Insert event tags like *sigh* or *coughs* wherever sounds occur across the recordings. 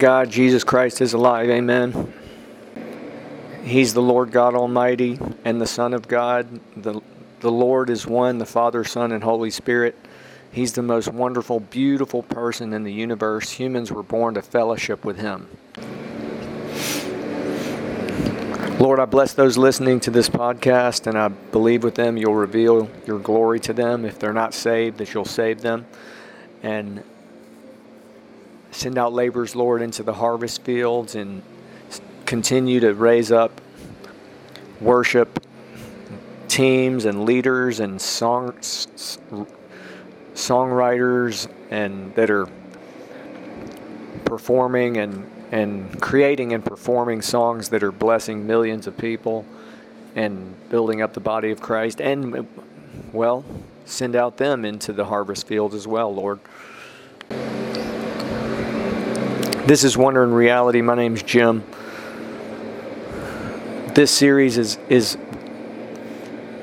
God, Jesus Christ is alive. Amen. He's the Lord God Almighty and the Son of God. The, the Lord is one, the Father, Son, and Holy Spirit. He's the most wonderful, beautiful person in the universe. Humans were born to fellowship with Him. Lord, I bless those listening to this podcast, and I believe with them you'll reveal your glory to them. If they're not saved, that you'll save them. And send out laborers, Lord, into the harvest fields and continue to raise up worship teams and leaders and song songwriters and that are performing and and creating and performing songs that are blessing millions of people and building up the body of Christ and well send out them into the harvest fields as well lord this is wonder in reality. My name's jim. This series is is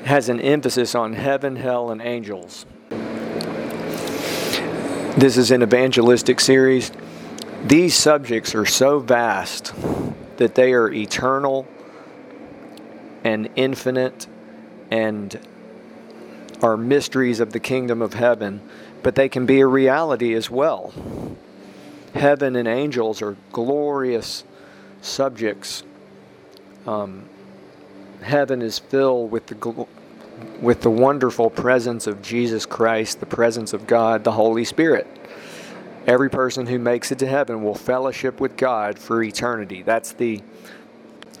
has an emphasis on heaven hell and angels. This is an evangelistic series. These subjects are so vast that they are eternal and infinite and are mysteries of the kingdom of heaven, but they can be a reality as well. Heaven and angels are glorious subjects. Um, heaven is filled with the with the wonderful presence of Jesus Christ, the presence of God, the Holy Spirit. Every person who makes it to heaven will fellowship with God for eternity. That's the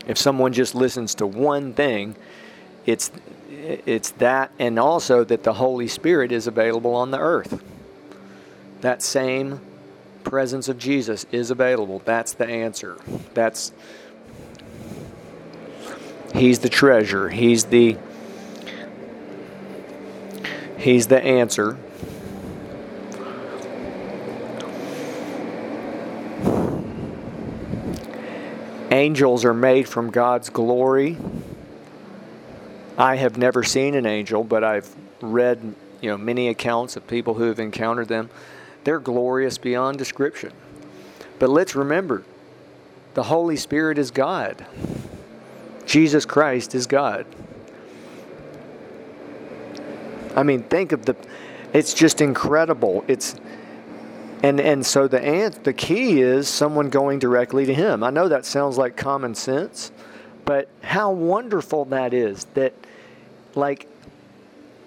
if someone just listens to one thing, it's it's that and also that the Holy Spirit is available on the earth. That same presence of Jesus is available. That's the answer. That's He's the treasure. He's the He's the answer. Angels are made from God's glory. I have never seen an angel, but I've read, you know, many accounts of people who have encountered them. They're glorious beyond description. But let's remember, the Holy Spirit is God. Jesus Christ is God. I mean, think of the it's just incredible. It's and and so the ant, the key is someone going directly to him. I know that sounds like common sense, but how wonderful that is that like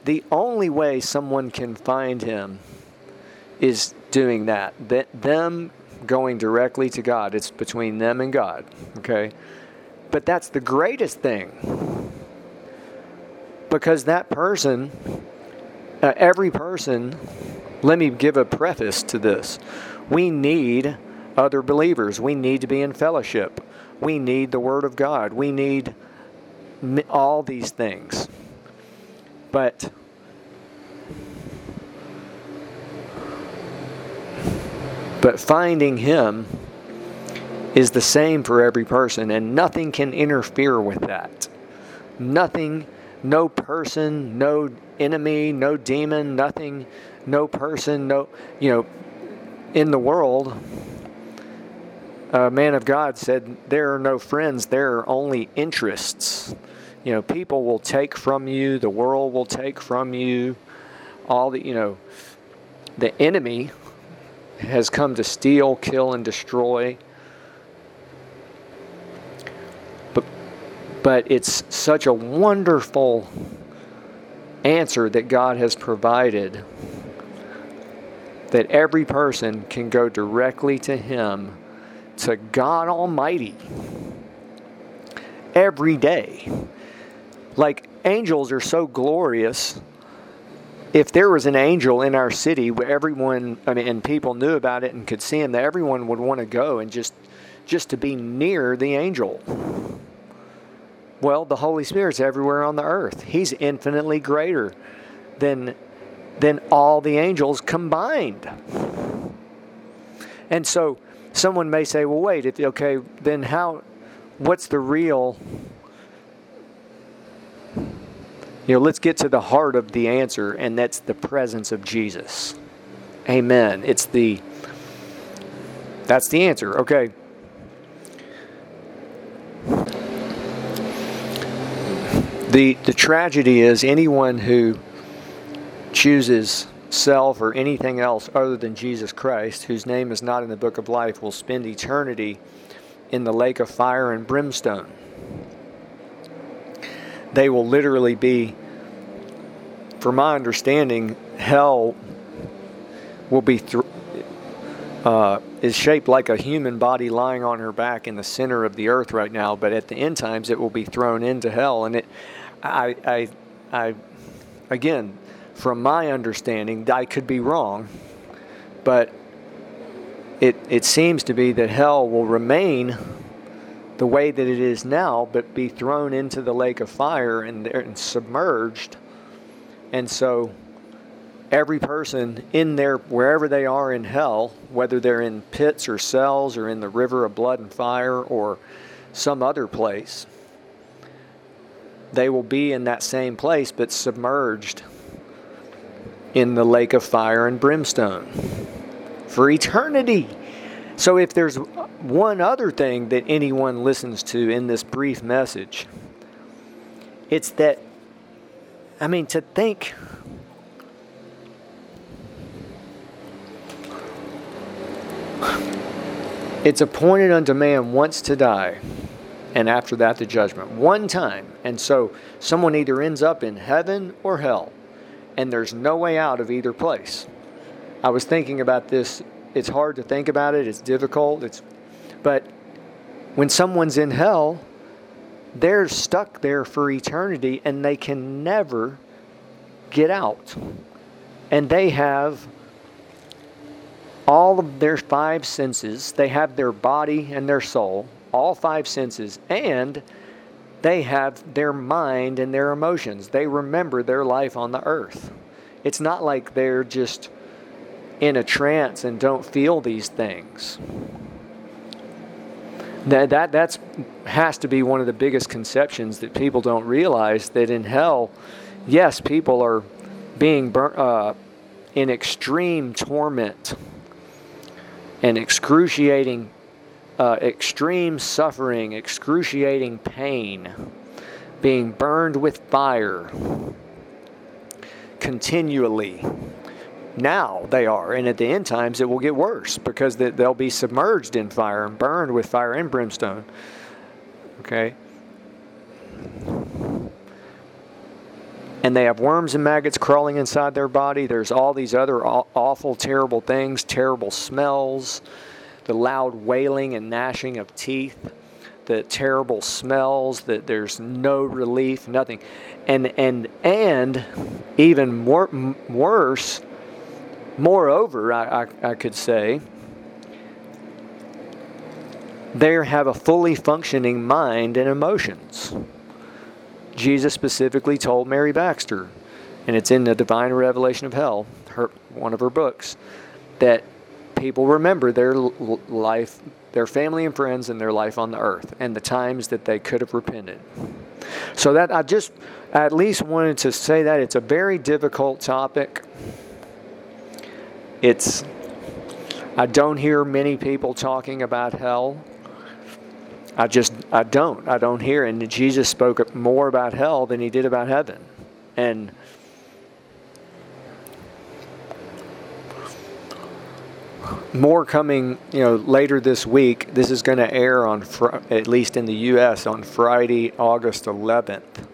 the only way someone can find him is doing that. That them going directly to God. It's between them and God, okay? But that's the greatest thing. Because that person uh, every person let me give a preface to this. We need other believers. We need to be in fellowship. We need the Word of God. We need all these things. But but finding him is the same for every person and nothing can interfere with that. Nothing no person, no enemy, no demon, nothing no person, no, you know, in the world, a man of God said, There are no friends, there are only interests. You know, people will take from you, the world will take from you, all the, you know, the enemy has come to steal, kill, and destroy. But, but it's such a wonderful answer that God has provided that every person can go directly to Him, to God Almighty, every day. Like angels are so glorious. If there was an angel in our city where everyone, I mean, and people knew about it and could see him, that everyone would want to go and just, just to be near the angel. Well, the Holy Spirit's everywhere on the earth. He's infinitely greater than than all the angels combined. And so someone may say, well, wait, if, okay, then how, what's the real, you know, let's get to the heart of the answer, and that's the presence of Jesus. Amen. It's the, That's the answer. Okay. The, the tragedy is anyone who chooses self or anything else other than Jesus Christ, whose name is not in the book of life, will spend eternity in the lake of fire and brimstone. They will literally be, for my understanding, hell will be th- uh, is shaped like a human body lying on her back in the center of the earth right now. But at the end times, it will be thrown into hell, and it, I, I, I, again, from my understanding, I could be wrong, but it it seems to be that hell will remain the way that it is now, but be thrown into the lake of fire and, and submerged, and so every person in there, wherever they are in hell, whether they're in pits or cells or in the river of blood and fire or some other place, they will be in that same place but submerged in the lake of fire and brimstone for eternity. So, if there's one other thing that anyone listens to in this brief message, it's that, I mean, to think It's appointed unto man once to die, and after that the judgment. One time. And so someone either ends up in heaven or hell, and there's no way out of either place. I was thinking about this. It's hard to think about it, it's difficult. It's but when someone's in hell, they're stuck there for eternity and they can never get out. And they have all of their five senses. They have their body and their soul, all five senses, and they have their mind and their emotions. They remember their life on the earth. It's not like they're just in a trance and don't feel these things. That, that that's has to be one of the biggest conceptions that people don't realize that in hell, yes, people are being burnt, uh, in extreme torment and excruciating, uh, extreme suffering, excruciating pain, being burned with fire continually. Now they are, and at the end times it will get worse because they'll be submerged in fire and burned with fire and brimstone. Okay? and they have worms and maggots crawling inside their body. There's all these other awful, terrible things, terrible smells, the loud wailing and gnashing of teeth, the terrible smells that there's no relief, nothing. And and and even more worse, moreover, I, I, I could say, they have a fully functioning mind and emotions. Jesus specifically told Mary Baxter, and it's in the Divine Revelation of Hell, her one of her books, that people remember their life, their family and friends, and their life on the earth, and the times that they could have repented. So that I just at least wanted to say that it's a very difficult topic. It's I don't hear many people talking about hell. I just I don't. I don't hear. And Jesus spoke more about hell than he did about heaven. And more coming you know later this week. This is going to air on fr- at least in the US on Friday August 11th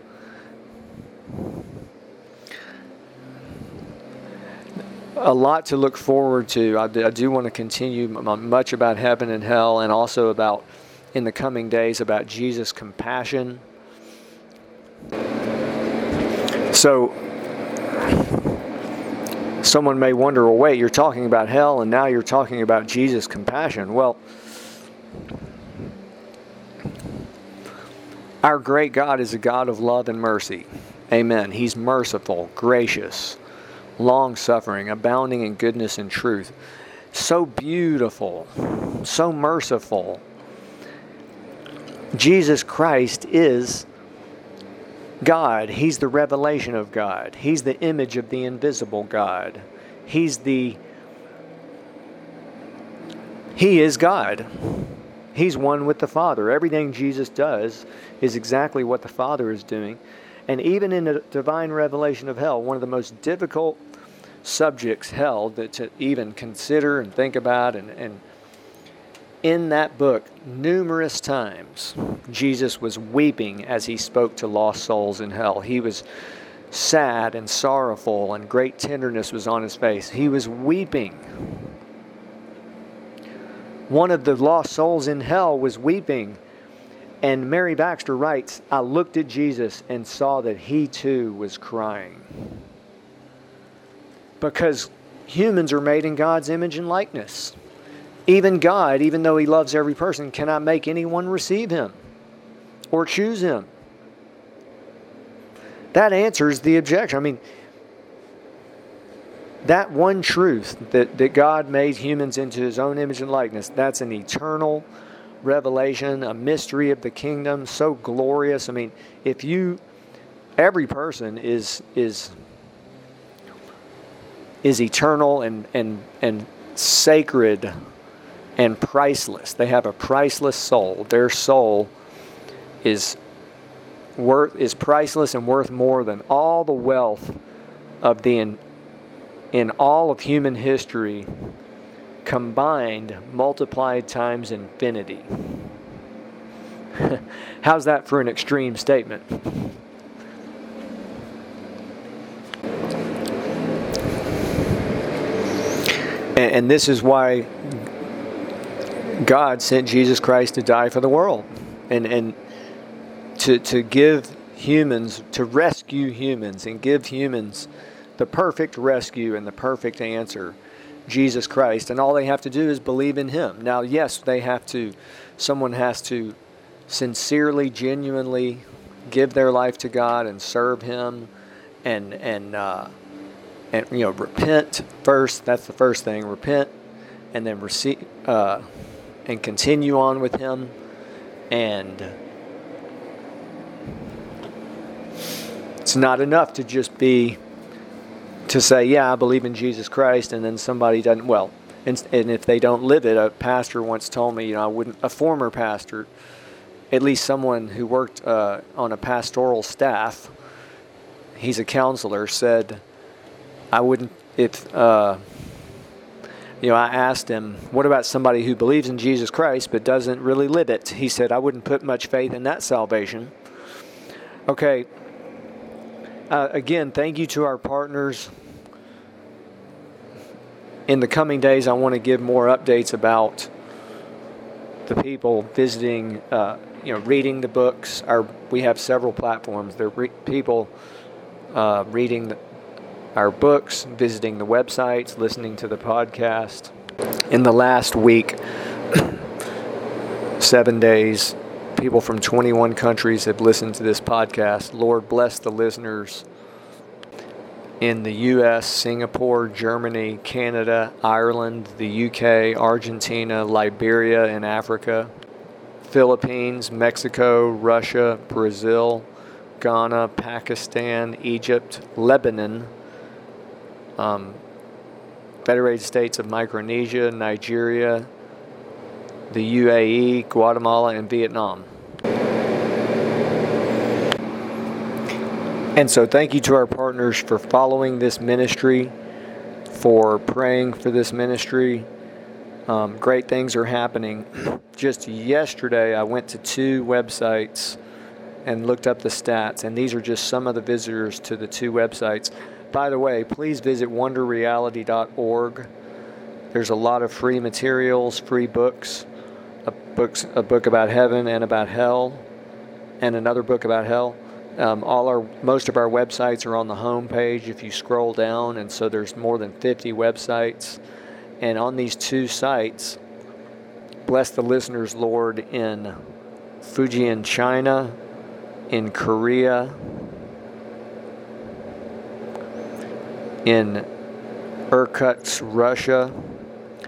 a lot to look forward to I do, I do want to continue much about heaven and hell and also about in the coming days about Jesus' compassion. So, someone may wonder well, wait, you're talking about hell and now you're talking about Jesus' compassion. Well, our great God is a God of love and mercy. Amen. He's merciful, gracious, long suffering, abounding in goodness and truth. So beautiful, so merciful, Jesus Christ is God. He's the revelation of God. He's the image of the invisible God. He's the He is God. He's one with the Father. Everything Jesus does is exactly what the Father is doing. And even in the divine revelation of hell, one of the most difficult subjects, hell, that to even consider and think about, and, and in that book, numerous times, Jesus was weeping as he spoke to lost souls in hell. He was sad and sorrowful, and great tenderness was on his face. He was weeping. One of the lost souls in hell was weeping. And Mary Baxter writes, I looked at Jesus and saw that he too was crying. Because humans are made in God's image and likeness. Even God, even though he loves every person, cannot make anyone receive him or choose him. That answers the objection. I mean, that one truth that, that God made humans into his own image and likeness, that's an eternal revelation, a mystery of the kingdom, so glorious. I mean, if you every person is is is eternal and and and sacred and priceless. They have a priceless soul. Their soul is worth is priceless and worth more than all the wealth of the in, in all of human history combined multiplied times infinity. *laughs* How's that for an extreme statement? And, and this is why God sent Jesus Christ to die for the world and, and to, to give humans, to rescue humans and give humans the perfect rescue and the perfect answer Jesus Christ. And all they have to do is believe in Him. Now, yes, they have to, someone has to sincerely, genuinely give their life to God and serve Him and, and, uh, and you know, repent first. That's the first thing. Repent and then receive, uh, and continue on with Him. And it's not enough to just be to say, yeah, I believe in Jesus Christ, and then somebody doesn't. Well, and, and if they don't live it, a pastor once told me, you know, I wouldn't. A former pastor, at least someone who worked uh, on a pastoral staff, he's a counselor, said, I wouldn't if. Uh, you know, I asked him, what about somebody who believes in Jesus Christ but doesn't really live it? He said, I wouldn't put much faith in that salvation. Okay. Uh, again, thank you to our partners. In the coming days, I want to give more updates about the people visiting, uh, you know, reading the books. Our we have several platforms. There are re- people uh, reading the, our books, visiting the websites, listening to the podcast. In the last week, *coughs* seven days, people from 21 countries have listened to this podcast. Lord, bless the listeners in the US, Singapore, Germany, Canada, Ireland, the UK, Argentina, Liberia, and Africa, Philippines, Mexico, Russia, Brazil, Ghana, Pakistan, Egypt, Lebanon, um, Federated States of Micronesia, Nigeria, the UAE, Guatemala, and Vietnam. And so, thank you to our partners for following this ministry, for praying for this ministry. Um, great things are happening. *clears throat* Just yesterday, I went to two websites and looked up the stats, and these are just some of the visitors to the two websites. By the way, please visit wonderreality.org. There's a lot of free materials, free books, a, books, a book about heaven and about hell, and another book about hell. Um, all our most of our websites are on the home page if you scroll down, and so there's more than 50 websites. And on these two sites, bless the listeners, Lord, in Fujian, China, in Korea, in Irkutsk, Russia,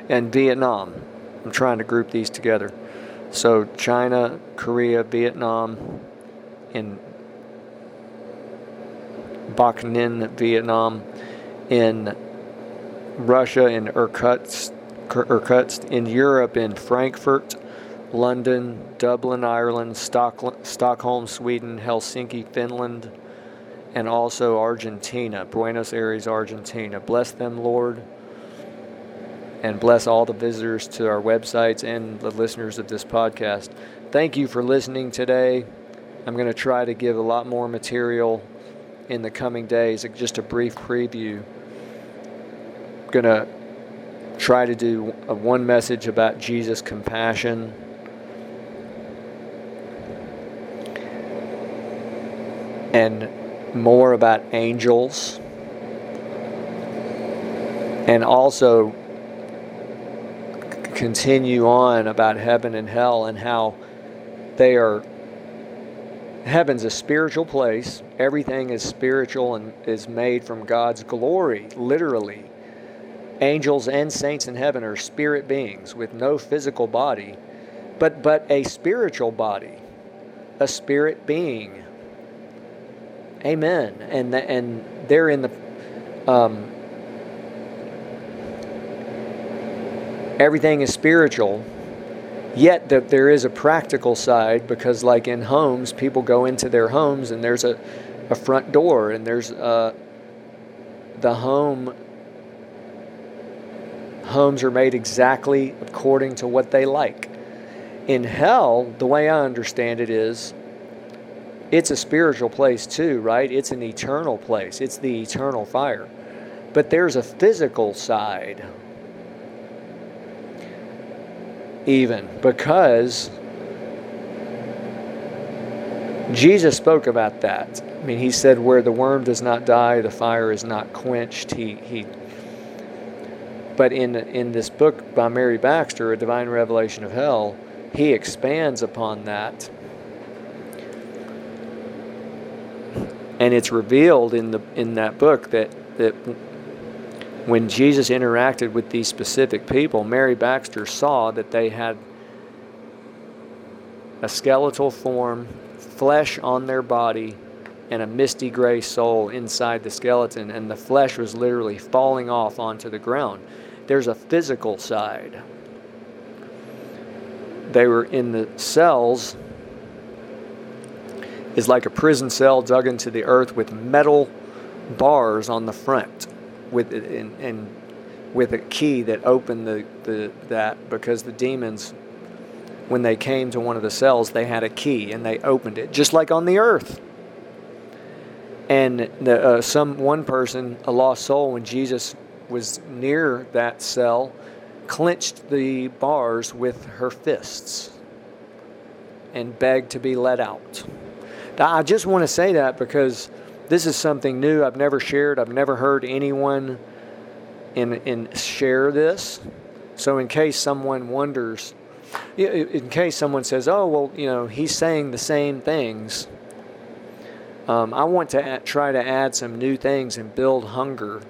and Vietnam. I'm trying to group these together. So China, Korea, Vietnam, in Bac Ninh, Vietnam, in Russia, in Irkutsk, or cuts in Europe in Frankfurt, London, Dublin, Ireland, Stockholm, Sweden, Helsinki, Finland, and also Argentina, Buenos Aires, Argentina. Bless them, Lord, and bless all the visitors to our websites and the listeners of this podcast. Thank you for listening today. I'm going to try to give a lot more material in the coming days, just a brief preview. I'm going to try to do a one message about Jesus' compassion. And more about angels. And also continue on about heaven and hell and how they are heaven's a spiritual place. Everything is spiritual and is made from god's glory literally. Angels and saints in heaven are spirit beings with no physical body but but a spiritual body a spirit being. Amen. And and they're in the um, everything is spiritual yet that there is a practical side because like in homes people go into their homes and there's a, a front door and there's uh, the home homes are made exactly according to what they like. In hell the way i understand it is it's a spiritual place too right? It's an eternal place. It's the eternal fire. But there's a physical side even because Jesus spoke about that. I mean, he said, "Where the worm does not die, the fire is not quenched." He he. But in in this book by Mary Baxter, A Divine Revelation of Hell, he expands upon that, and it's revealed in the in that book that that when Jesus interacted with these specific people, Mary Baxter saw that they had a skeletal form, flesh on their body, and a misty gray soul inside the skeleton, and the flesh was literally falling off onto the ground. There's a physical side. They were in the cells, is like a prison cell dug into the earth with metal bars on the front with and, and with a key that opened the, the that because the demons when they came to one of the cells they had a key and they opened it just like on the earth. And the, uh, some one person a lost soul when jesus was near that cell clenched the bars with her fists and begged to be let out. I just want to say that because this is something new I've never shared. I've never heard anyone in, in share this. So in case someone wonders, in case someone says, "Oh, well, you know, he's saying the same things," um, I want to add, try to add some new things and build hunger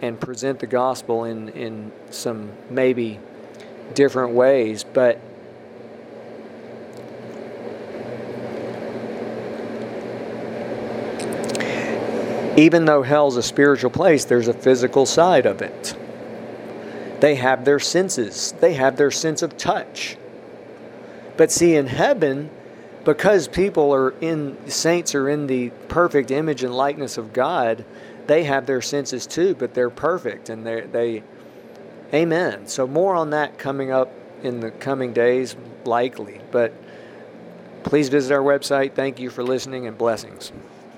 and present the gospel in in some maybe different ways, but Even though hell's a spiritual place, there's a physical side of it. They have their senses, they have their sense of touch. But see, in heaven, because people are in, saints are in the perfect image and likeness of God, they have their senses too, but they're perfect and they, they, amen. So, more on that coming up in the coming days, likely. But please visit our website. Thank you for listening and blessings.